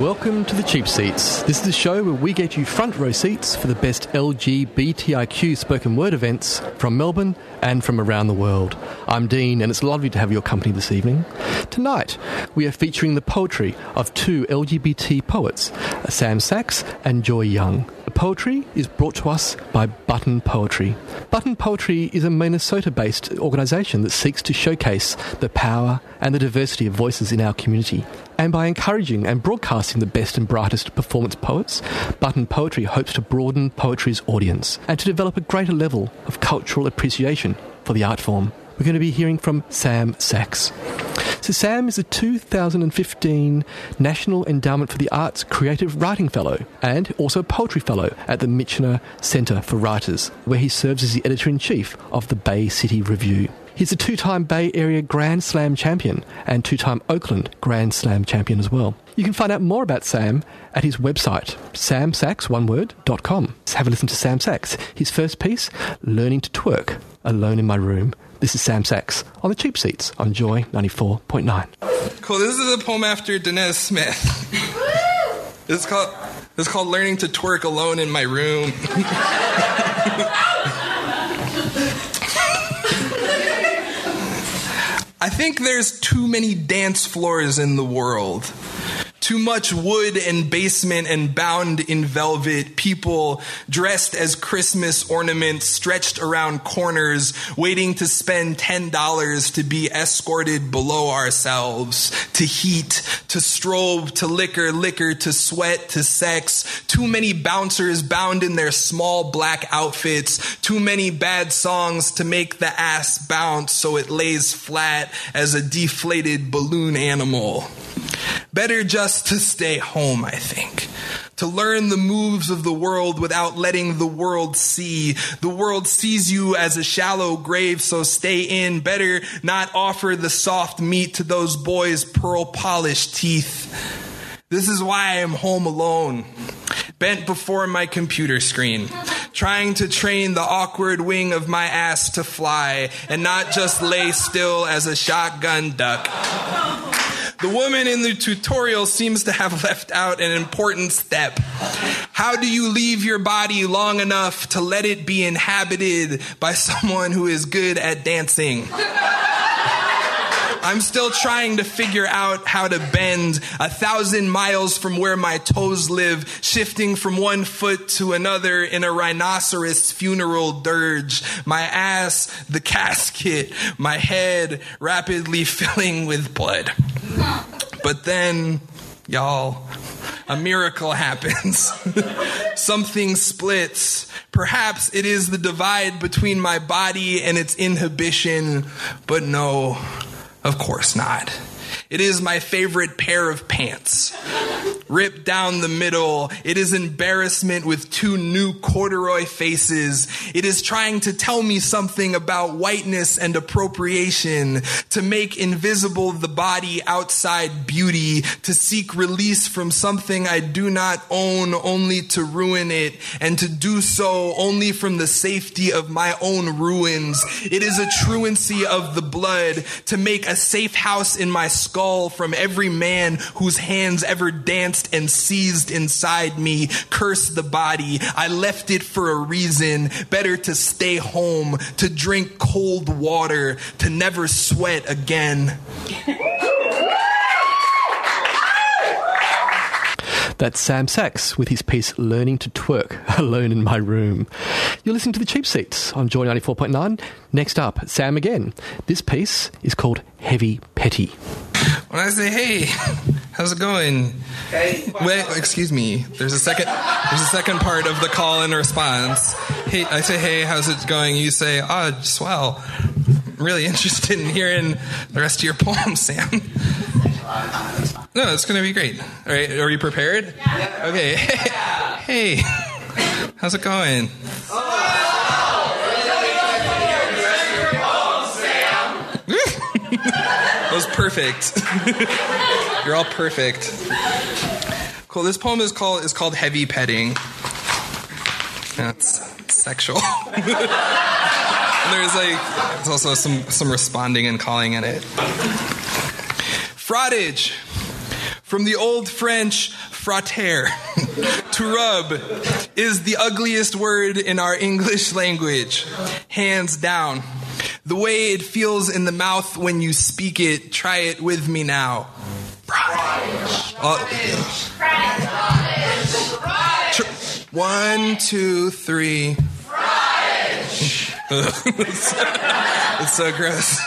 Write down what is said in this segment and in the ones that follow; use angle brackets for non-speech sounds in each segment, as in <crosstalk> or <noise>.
Welcome to the Cheap Seats. This is the show where we get you front row seats for the best LGBTIQ spoken word events from Melbourne and from around the world. I'm Dene, and it's lovely to have your company this evening. Tonight, we are featuring the poetry of two LGBT poets, Sam Sax and Joy Young. The poetry is brought to us by Button Poetry. Button Poetry is a Minnesota based organisation that seeks to showcase the power and the diversity of voices in our community. And by encouraging and broadcasting the best and brightest performance poets, Button Poetry hopes to broaden poetry's audience and to develop a greater level of cultural appreciation for the art form. We're going to be hearing from Sam Sax. So, Sam is a 2015 National Endowment for the Arts Creative Writing Fellow and also a Poetry Fellow at the Michener Centre for Writers, where he serves as the editor in chief of the Bat City Review. He's a two time Bay Area Grand Slam champion and two time Oakland Grand Slam champion as well. You can find out more about Sam at his website, samsax.com. Let's have a listen to Sam Sax. His first piece, Learning to Twerk, Alone in My Room. This is Sam Sax on the cheap seats on Joy 94.9. Cool. This is a poem after Danez Smith. It's called it's called Learning to Twerk Alone in My Room. <laughs> I think there's too many dance floors in the world. Too much wood and basement and bound in velvet, people dressed as Christmas ornaments stretched around corners, waiting to spend $10 to be escorted below ourselves, to heat, to strobe, to liquor, liquor, to sweat, to sex. Too many bouncers bound in their small black outfits, too many bad songs to make the ass bounce so it lays flat as a deflated balloon animal. Better just to stay home, I think. To learn the moves of the world without letting the world see. The world sees you as a shallow grave, so stay in. Better not offer the soft meat to those boys' pearl polished teeth. This is why I am home alone, bent before my computer screen, trying to train the awkward wing of my ass to fly and not just lay still as a shotgun duck. The woman in the tutorial seems to have left out an important step. How do you leave your body long enough to let it be inhabited by someone who is good at dancing? I'm still trying to figure out how to bend a thousand miles from where my toes live, shifting from one foot to another in a rhinoceros funeral dirge. My ass, the casket, my head rapidly <laughs> filling with blood. But then, y'all, a miracle happens. <laughs> Something splits. Perhaps it is the divide between my body and its inhibition, but no, of course not. It is my favorite pair of pants. Ripped down the middle, it is embarrassment with two new corduroy faces. It is trying to tell me something about whiteness and appropriation, to make invisible the body outside beauty, to seek release from something I do not own only to ruin it, and to do so only from the safety of my own ruins. It is a truancy of the blood to make a safe house in my skull from every man whose hands ever danced and seized inside me. Curse the body. I left it for a reason. Better to stay home, to drink cold water, to never sweat again. That's Sam Sax with his piece Learning to Twerk Alone in My Room. You're listening to The Cheap Seats on Joy 94.9. Next up, Sam again. This piece is called Heavy Petty. When I say, hey, how's it going? Hey. Wait, excuse me. There's a second there's a second part of the call and response. Hey, I say, hey, how's it going? You say, ah, oh, swell. I'm really <laughs> interested in hearing the rest of your poem, Sam. No, it's going to be great. All right, are you prepared? Yeah. Okay. <laughs> hey, how's it going? Oh, <laughs> that was perfect. You're all perfect. Cool. This poem is called is called Heavy Petting. That's sexual. <laughs> there's like there's also some some responding and calling in it. Frottage. From the old French frotter, <laughs> to rub is the ugliest word in our English language, hands down. The way it feels in the mouth when you speak it, try it with me now. Uh, one, two, three. <laughs> it's so gross.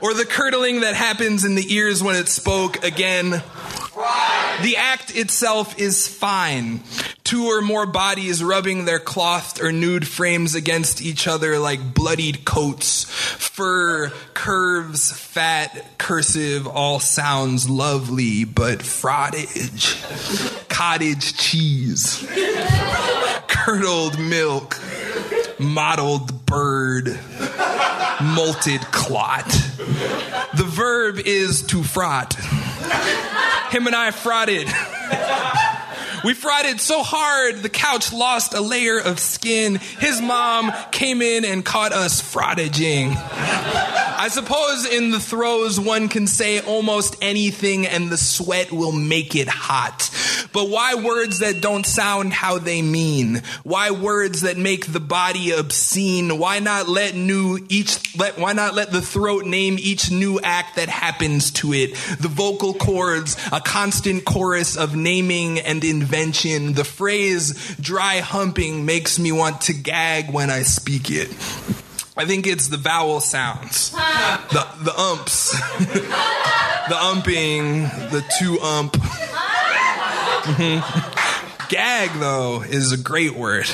or the curdling that happens in the ears when it spoke again. The act itself is fine. Two or more bodies rubbing their clothed or nude frames against each other like bloodied coats. Fur, curves, fat, cursive, all sounds lovely, but frottage. Cottage cheese. Curdled milk mottled bird, molted clot. The verb is to frot. Him and I frotted. We frotted so hard the couch lost a layer of skin. His mom came in and caught us frottaging. I suppose in the throes one can say almost anything and the sweat will make it hot. But why words that don't sound how they mean? Why words that make the body obscene? Why not let new each let why not let the throat name each new act that happens to it? The vocal cords, a constant chorus of naming and invention. The phrase dry humping makes me want to gag when I speak it. I think it's the vowel sounds, the the umps, <laughs> the umping, the two ump. <laughs> Gag though is a great word.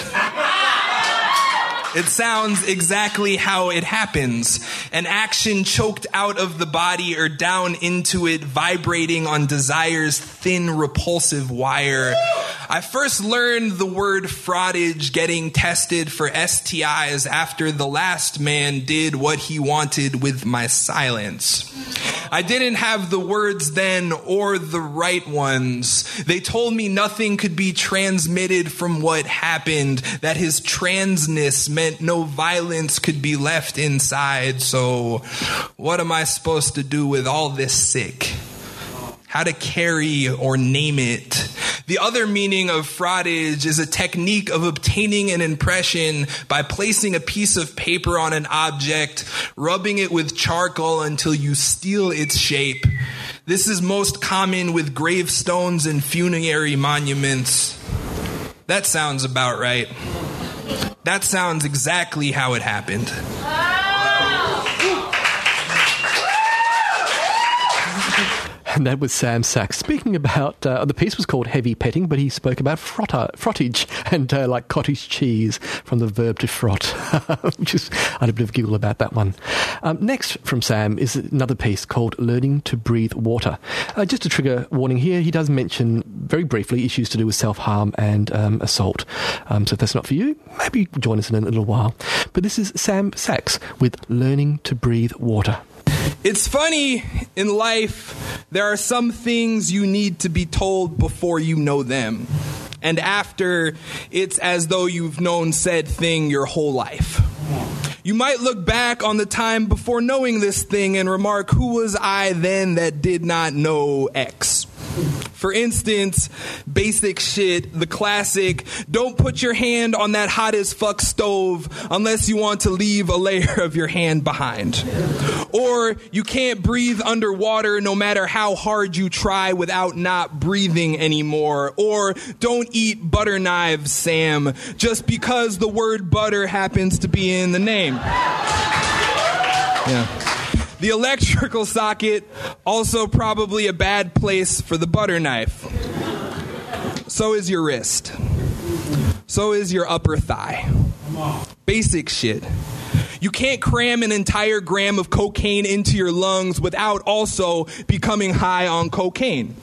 It sounds exactly how it happens. An action choked out of the body or down into it, vibrating on desire's thin, repulsive wire. I first learned the word frottage getting tested for STIs after the last man did what he wanted with my silence. I didn't have the words then or the right ones. They told me nothing could be transmitted from what happened, that his transness meant no violence could be left inside. So, what am I supposed to do with all this sick? How to carry or name it. The other meaning of frottage is a technique of obtaining an impression by placing a piece of paper on an object, rubbing it with charcoal until you steal its shape. This is most common with gravestones and funerary monuments. That sounds about right. That sounds exactly how it happened. And that was Sam Sax speaking about uh, the piece was called Heavy Petting, but he spoke about frotter, frottage and uh, like cottage cheese from the verb to frot, <laughs> is I had a bit of a giggle about that one. Um, next from Sam is another piece called Learning to Breathe Water. Uh, just a trigger warning here, he does mention very briefly issues to do with self harm and um, assault. Um, so if that's not for you, maybe join us in a little while. But this is Sam Sax with Learning to Breathe Water. It's funny in life, there are some things you need to be told before you know them. And after, it's as though you've known said thing your whole life. You might look back on the time before knowing this thing and remark, Who was I then that did not know X? For instance, basic shit, the classic, don't put your hand on that hot as fuck stove unless you want to leave a layer of your hand behind. Or you can't breathe underwater no matter how hard you try without not breathing anymore. Or don't eat butter knives, Sam, just because the word butter happens to be in the name. Yeah. The electrical socket, also probably a bad place for the butter knife. So is your wrist. So is your upper thigh. Basic shit. You can't cram an entire gram of cocaine into your lungs without also becoming high on cocaine.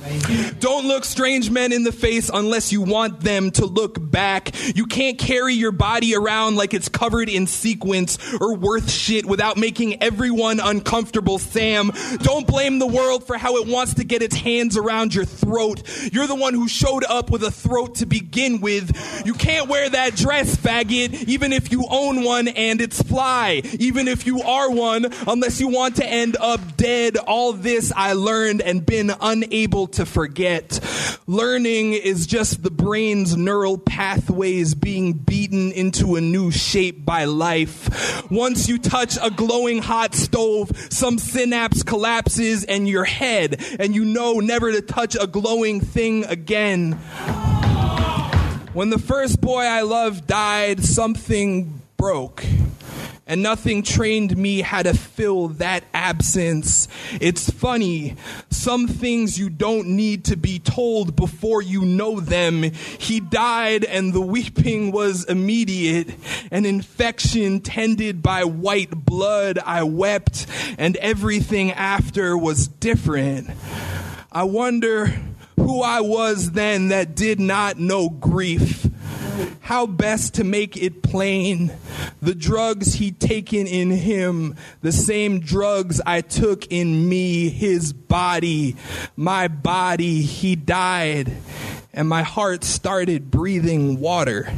Don't look strange men in the face unless you want them to look back. You can't carry your body around like it's covered in sequins or worth shit without making everyone uncomfortable, Sam. Don't blame the world for how it wants to get its hands around your throat. You're the one who showed up with a throat to begin with. You can't wear that dress, faggot, even if you own one and it's fly. Even if you are one, unless you want to end up dead. All this I learned and been unable to forget. Learning is just the brain's neural pathways being beaten into a new shape by life. Once you touch a glowing hot stove, some synapse collapses and your head, and you know never to touch a glowing thing again. When the first boy I loved died, something broke and nothing trained me how to fill that absence. It's funny, some things you don't need to be told before you know them. He died and the weeping was immediate. An infection tended by white blood, I wept, and everything after was different. I wonder who I was then that did not know grief how best to make it plain. The drugs he'd taken in him, the same drugs I took in me, his body, my body, he died, and my heart started breathing water.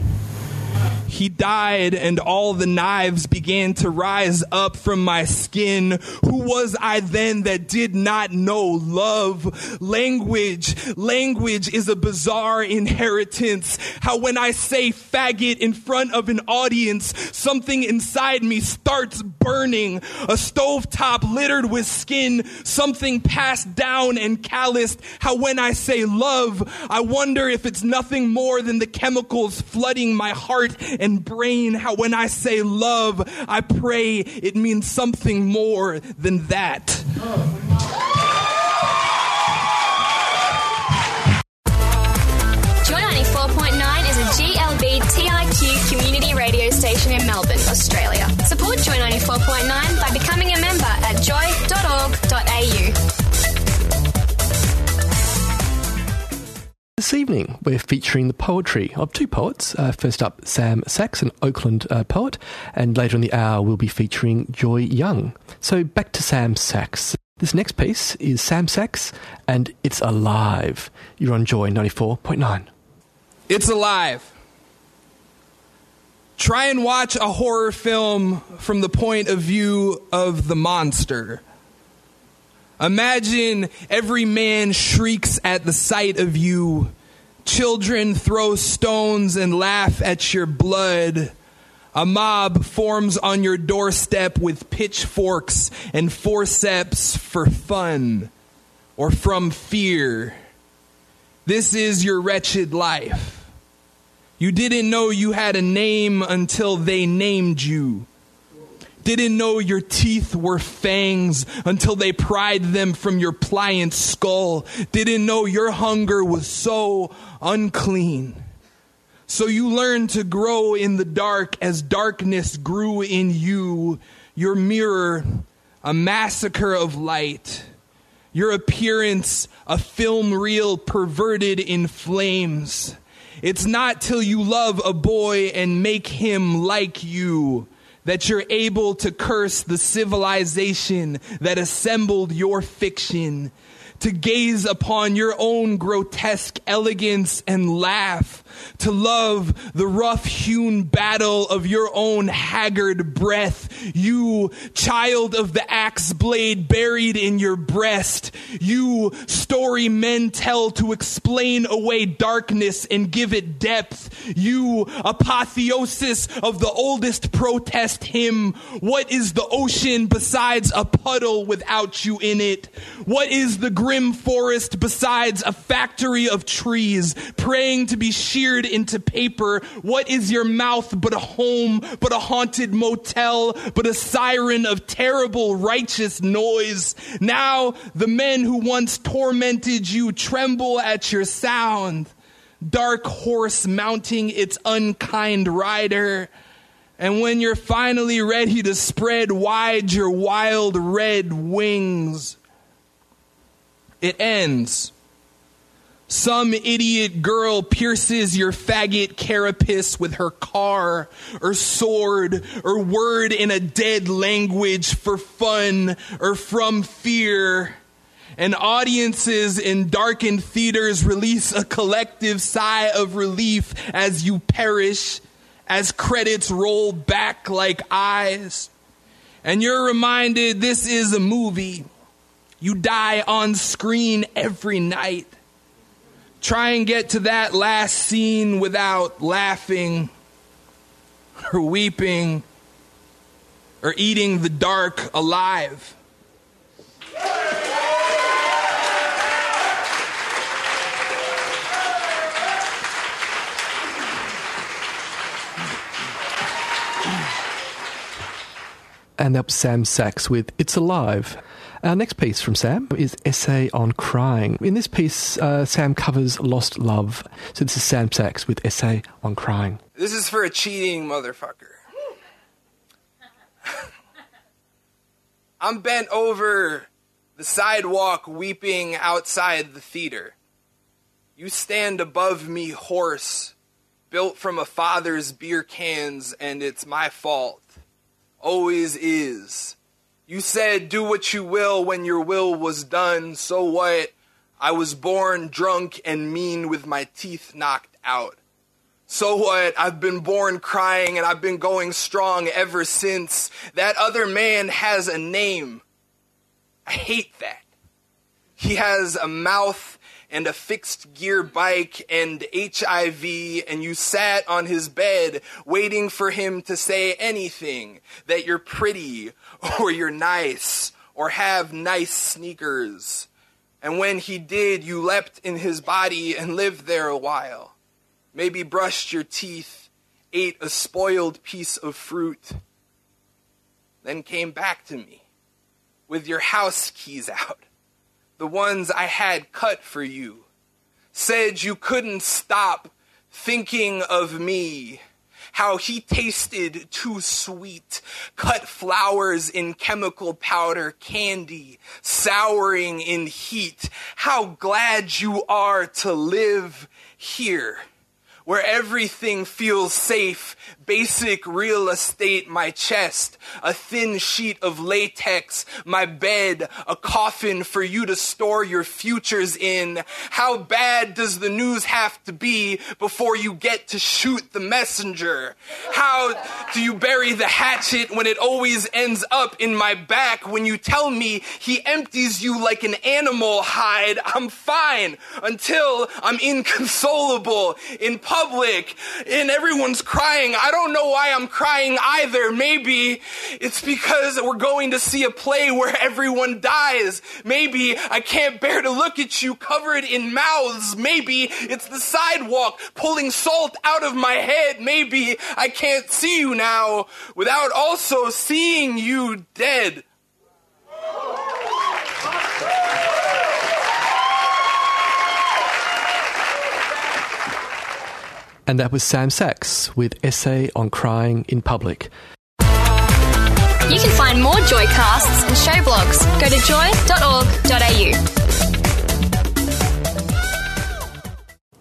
He died, and all the knives began to rise up from my skin. Who was I then that did not know love? Language. Language is a bizarre inheritance. How when I say faggot in front of an audience, something inside me starts burning. A stovetop littered with skin, something passed down and calloused. How when I say love, I wonder if it's nothing more than the chemicals flooding my heart and brain. How when I say love, I pray it means something more than that. Joy 94.9 is a GLBTIQ community radio station in Melbourne, Australia. Support Joy 94.9 by becoming a member at joy.org.au. This evening, we're featuring the poetry of two poets. Uh, first up, Sam Sax, an Oakland uh, poet, and later in the hour, we'll be featuring Joy Young. So back to Sam Sax. This next piece is Sam Sax, and it's alive. You're on Joy 94.9. It's alive. Try and watch a horror film from the point of view of the monster. Imagine every man shrieks at the sight of you. Children throw stones and laugh at your blood. A mob forms on your doorstep with pitchforks and forceps for fun or from fear. This is your wretched life. You didn't know you had a name until they named you didn't know your teeth were fangs until they pried them from your pliant skull, didn't know your hunger was so unclean. So you learned to grow in the dark as darkness grew in you, your mirror, a massacre of light. Your appearance, a film reel perverted in flames. It's not till you love a boy and make him like you that you're able to curse the civilization that assembled your fiction, to gaze upon your own grotesque elegance and laugh, to love the rough hewn battle of your own haggard breath. You, child of the axe blade buried in your breast. You, story men tell to explain away darkness and give it depth. You, apotheosis of the oldest protest hymn. What is the ocean besides a puddle without you in it? What is the grim forest besides a factory of trees praying to be sheared into paper. What is your mouth but a home, but a haunted motel, but a siren of terrible righteous noise? Now the men who once tormented you tremble at your sound. Dark horse mounting its unkind rider. And when you're finally ready to spread wide your wild red wings, it ends. Some idiot girl pierces your faggot carapace with her car or sword or word in a dead language for fun or from fear. And audiences in darkened theaters release a collective sigh of relief as you perish as credits roll back like eyes. And you're reminded this is a movie. You die on screen every night. Try and get to that last scene without laughing or weeping or eating the dark alive. and up Sam Sax with It's Alive. Our next piece from Sam is Essay on Crying. In this piece, uh, Sam covers Lost Love. So this is Sam Sax with Essay on Crying. This is for a cheating motherfucker. <laughs> I'm bent over the sidewalk weeping outside the theater. You stand above me, horse, built from a father's beer cans, and it's my fault always is. You said, do what you will when your will was done. So what? I was born drunk and mean with my teeth knocked out. So what? I've been born crying and I've been going strong ever since. That other man has a name. I hate that. He has a mouth and a fixed gear bike and HIV, and you sat on his bed waiting for him to say anything that you're pretty <laughs> or you're nice or have nice sneakers. And when he did, you leapt in his body and lived there a while. Maybe brushed your teeth, ate a spoiled piece of fruit, then came back to me with your house keys out the ones I had cut for you, said you couldn't stop thinking of me. How he tasted too sweet, cut flowers in chemical powder, candy, souring in heat. How glad you are to live here where everything feels safe, basic real estate, my chest, a thin sheet of latex, my bed, a coffin for you to store your futures in. How bad does the news have to be before you get to shoot the messenger? How do you bury the hatchet when it always ends up in my back when you tell me he empties you like an animal hide? I'm fine until I'm inconsolable in public public and everyone's crying. I don't know why I'm crying either. Maybe it's because we're going to see a play where everyone dies. Maybe I can't bear to look at you covered in mouths. Maybe it's the sidewalk pulling salt out of my head. Maybe I can't see you now without also seeing you dead. And that was Sam Sax with Essay on Crying in Public. You can find more Joycasts and show blogs. Go to joy.org.au.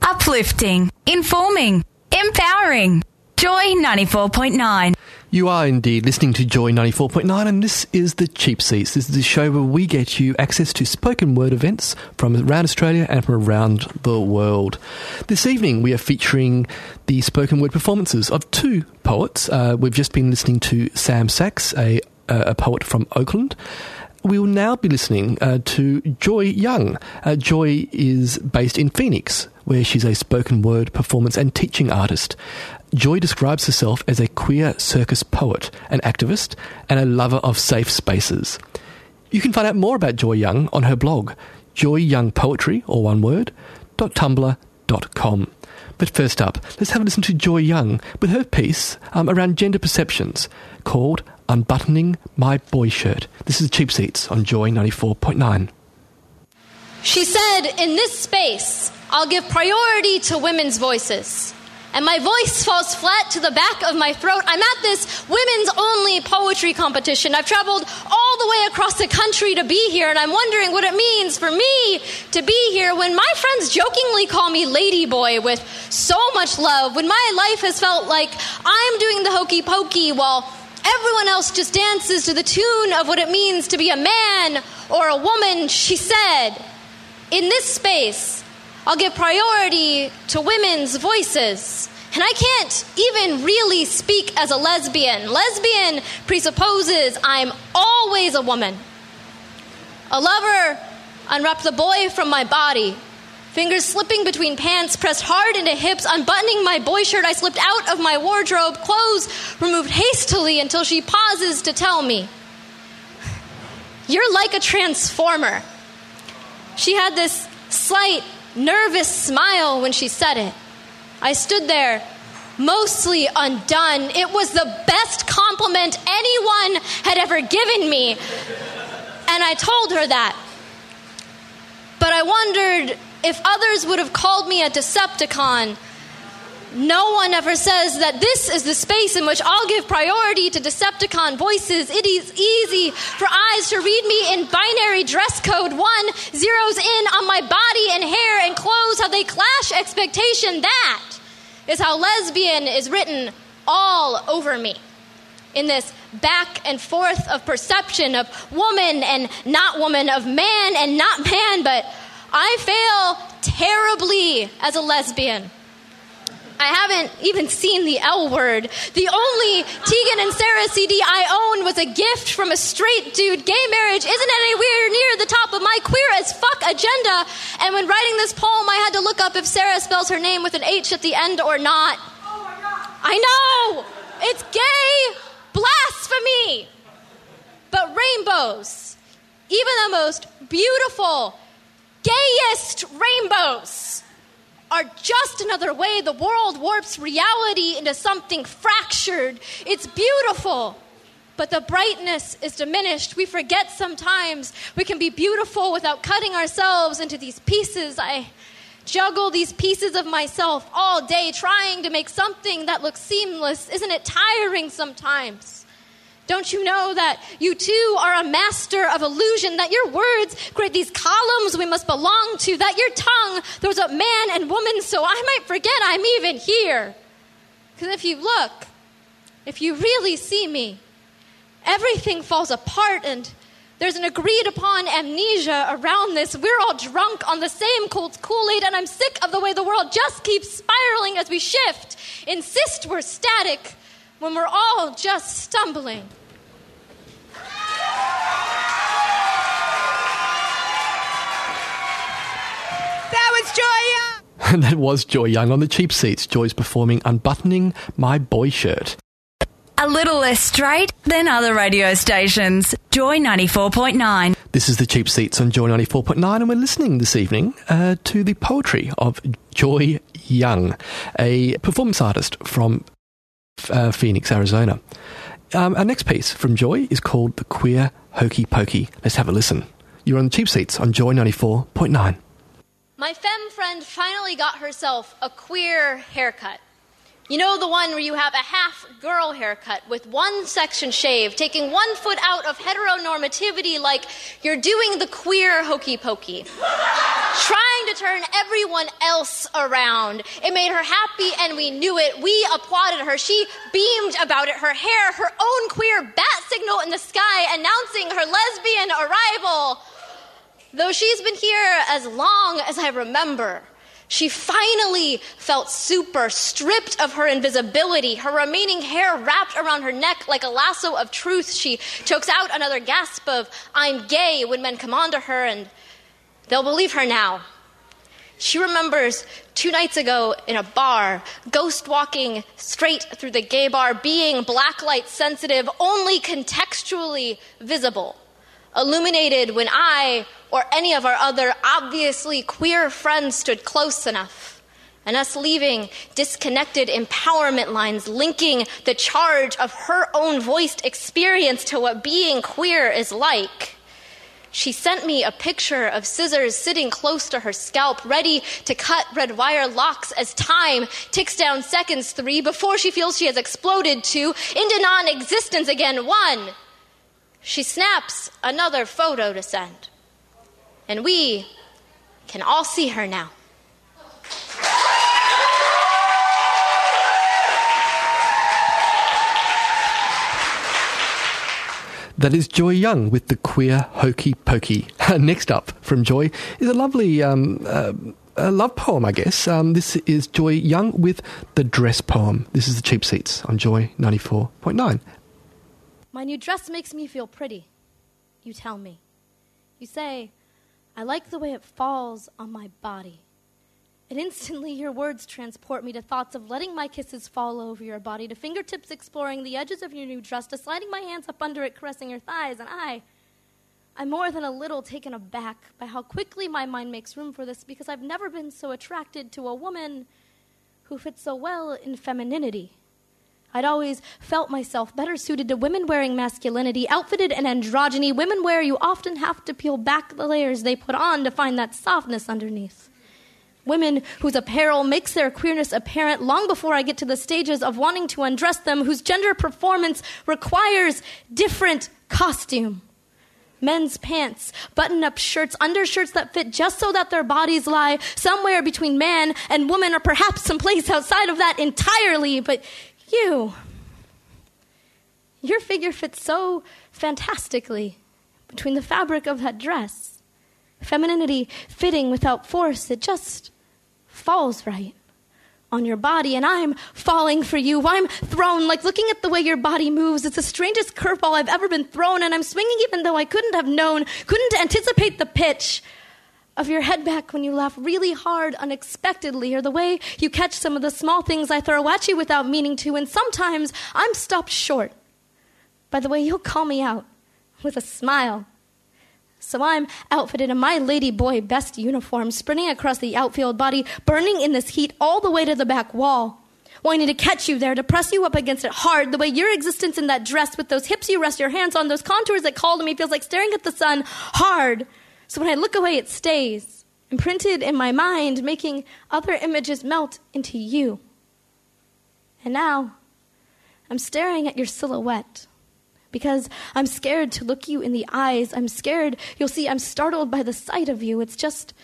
Uplifting, informing, empowering. Joy 94.9. You are indeed listening to Joy 94.9, and this is the Cheap Seats. This is the show where we get you access to spoken word events from around Australia and from around the world. This evening, we are featuring the spoken word performances of two poets. Uh, we've just been listening to Sam Sax, a, a poet from Oakland we will now be listening uh, to Joy Young. Uh, Joy is based in Phoenix, where she's a spoken word performance and teaching artist. Joy describes herself as a queer circus poet, an activist, and a lover of safe spaces. You can find out more about Joy Young on her blog, joyyoungpoetry, or one word, .tumblr.com. But first up, let's have a listen to Joy Young with her piece um, around gender perceptions called Unbuttoning My Boy Shirt. This is Cheap Seats on Joy 94.9. She said, In this space, I'll give priority to women's voices and my voice falls flat to the back of my throat. I'm at this women's only poetry competition. I've traveled all the way across the country to be here, and I'm wondering what it means for me to be here when my friends jokingly call me Lady Boy with so much love, when my life has felt like I'm doing the hokey pokey while everyone else just dances to the tune of what it means to be a man or a woman, she said. In this space, I'll give priority to women's voices. And I can't even really speak as a lesbian. Lesbian presupposes I'm always a woman. A lover unwrapped the boy from my body. Fingers slipping between pants, pressed hard into hips, unbuttoning my boy shirt, I slipped out of my wardrobe, clothes removed hastily until she pauses to tell me, You're like a transformer. She had this slight, nervous smile when she said it. I stood there, mostly undone. It was the best compliment anyone had ever given me. And I told her that. But I wondered if others would have called me a Decepticon no one ever says that this is the space in which I'll give priority to Decepticon voices. It is easy for eyes to read me in binary dress code. One zeroes in on my body and hair and clothes, how they clash expectation. That is how lesbian is written all over me. In this back and forth of perception of woman and not woman, of man and not man, but I fail terribly as a lesbian. I haven't even seen the L word. The only Tegan and Sara CD I own was a gift from a straight dude. Gay marriage isn't anywhere near the top of my queer as fuck agenda. And when writing this poem, I had to look up if Sarah spells her name with an H at the end or not. I know! It's gay blasphemy! But rainbows, even the most beautiful, gayest rainbows, are just another way the world warps reality into something fractured. It's beautiful, but the brightness is diminished. We forget sometimes we can be beautiful without cutting ourselves into these pieces. I juggle these pieces of myself all day trying to make something that looks seamless. Isn't it tiring sometimes? Don't you know that you too are a master of illusion, that your words create these columns we must belong to, that your tongue throws up man and woman so I might forget I'm even here? Because if you look, if you really see me, everything falls apart and there's an agreed upon amnesia around this. We're all drunk on the same cold Kool Aid, and I'm sick of the way the world just keeps spiraling as we shift. Insist we're static when we're all just stumbling. That was Joy Young. <laughs> And that was Joy Young on the cheap seats. Joy's performing Unbuttoning My Boy Shirt. A little less straight than other radio stations. Joy 94.9. This is the cheap seats on Joy 94.9, and we're listening this evening uh, to the poetry of Joy Young, a performance artist from uh, Phoenix, Arizona. Um, our next piece from Joy is called The Queer Hokey Pokey. Let's have a listen. You're on the cheap seats on Joy 94.9. My femme friend finally got herself a queer haircut. You know the one where you have a half girl haircut with one section shaved, taking one foot out of heteronormativity like you're doing the queer hokey pokey. Trying to turn everyone else around. It made her happy and we knew it. We applauded her. She beamed about it. Her hair, her own queer bat signal in the sky announcing her lesbian arrival. Though she's been here as long as I remember. She finally felt super, stripped of her invisibility, her remaining hair wrapped around her neck like a lasso of truth. She chokes out another gasp of, I'm gay, when men come onto her, and they'll believe her now. She remembers two nights ago in a bar, ghost walking straight through the gay bar, being blacklight sensitive, only contextually visible, illuminated when I or any of our other obviously queer friends stood close enough. And us leaving disconnected empowerment lines linking the charge of her own voiced experience to what being queer is like. She sent me a picture of scissors sitting close to her scalp, ready to cut red wire locks as time ticks down seconds three before she feels she has exploded two into non existence again one. She snaps another photo to send. And we can all see her now. That is Joy Young with the queer hokey pokey. <laughs> Next up from Joy is a lovely um, uh, a love poem, I guess. Um, this is Joy Young with the dress poem. This is the cheap seats on Joy 94.9. My new dress makes me feel pretty, you tell me. You say, I like the way it falls on my body. And instantly, your words transport me to thoughts of letting my kisses fall over your body, to fingertips exploring the edges of your new dress, to sliding my hands up under it, caressing your thighs. And I, I'm more than a little taken aback by how quickly my mind makes room for this because I've never been so attracted to a woman who fits so well in femininity. I'd always felt myself better suited to women wearing masculinity, outfitted in androgyny, women where you often have to peel back the layers they put on to find that softness underneath women whose apparel makes their queerness apparent long before I get to the stages of wanting to undress them, whose gender performance requires different costume. Men's pants, button up shirts, undershirts that fit just so that their bodies lie somewhere between man and woman, or perhaps someplace outside of that entirely. But you, your figure fits so fantastically between the fabric of that dress. Femininity fitting without force, it just falls right on your body, and I'm falling for you. I'm thrown, like looking at the way your body moves. It's the strangest curveball I've ever been thrown, and I'm swinging even though I couldn't have known, couldn't anticipate the pitch of your head back when you laugh really hard unexpectedly, or the way you catch some of the small things I throw at you without meaning to, and sometimes I'm stopped short by the way you'll call me out with a smile so I'm outfitted in my lady boy best uniform, sprinting across the outfield body, burning in this heat all the way to the back wall. Wanting to catch you there, to press you up against it hard, the way your existence in that dress with those hips you rest your hands on, those contours that call to me feels like staring at the sun hard. So when I look away, it stays, imprinted in my mind, making other images melt into you. And now, I'm staring at your silhouette because I'm scared to look you in the eyes. I'm scared. You'll see, I'm startled by the sight of you. It's just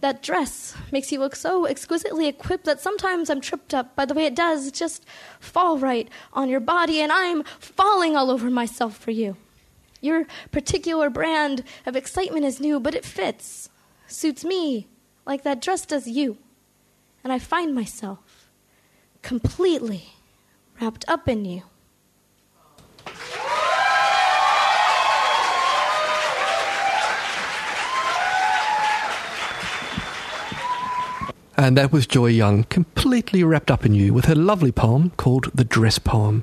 that dress makes you look so exquisitely equipped that sometimes I'm tripped up by the way it does just fall right on your body, and I'm falling all over myself for you. Your particular brand of excitement is new, but it fits, suits me like that dress does you. And I find myself completely wrapped up in you. And that was Joy Young, completely wrapped up in you with her lovely poem called The Dress Poem.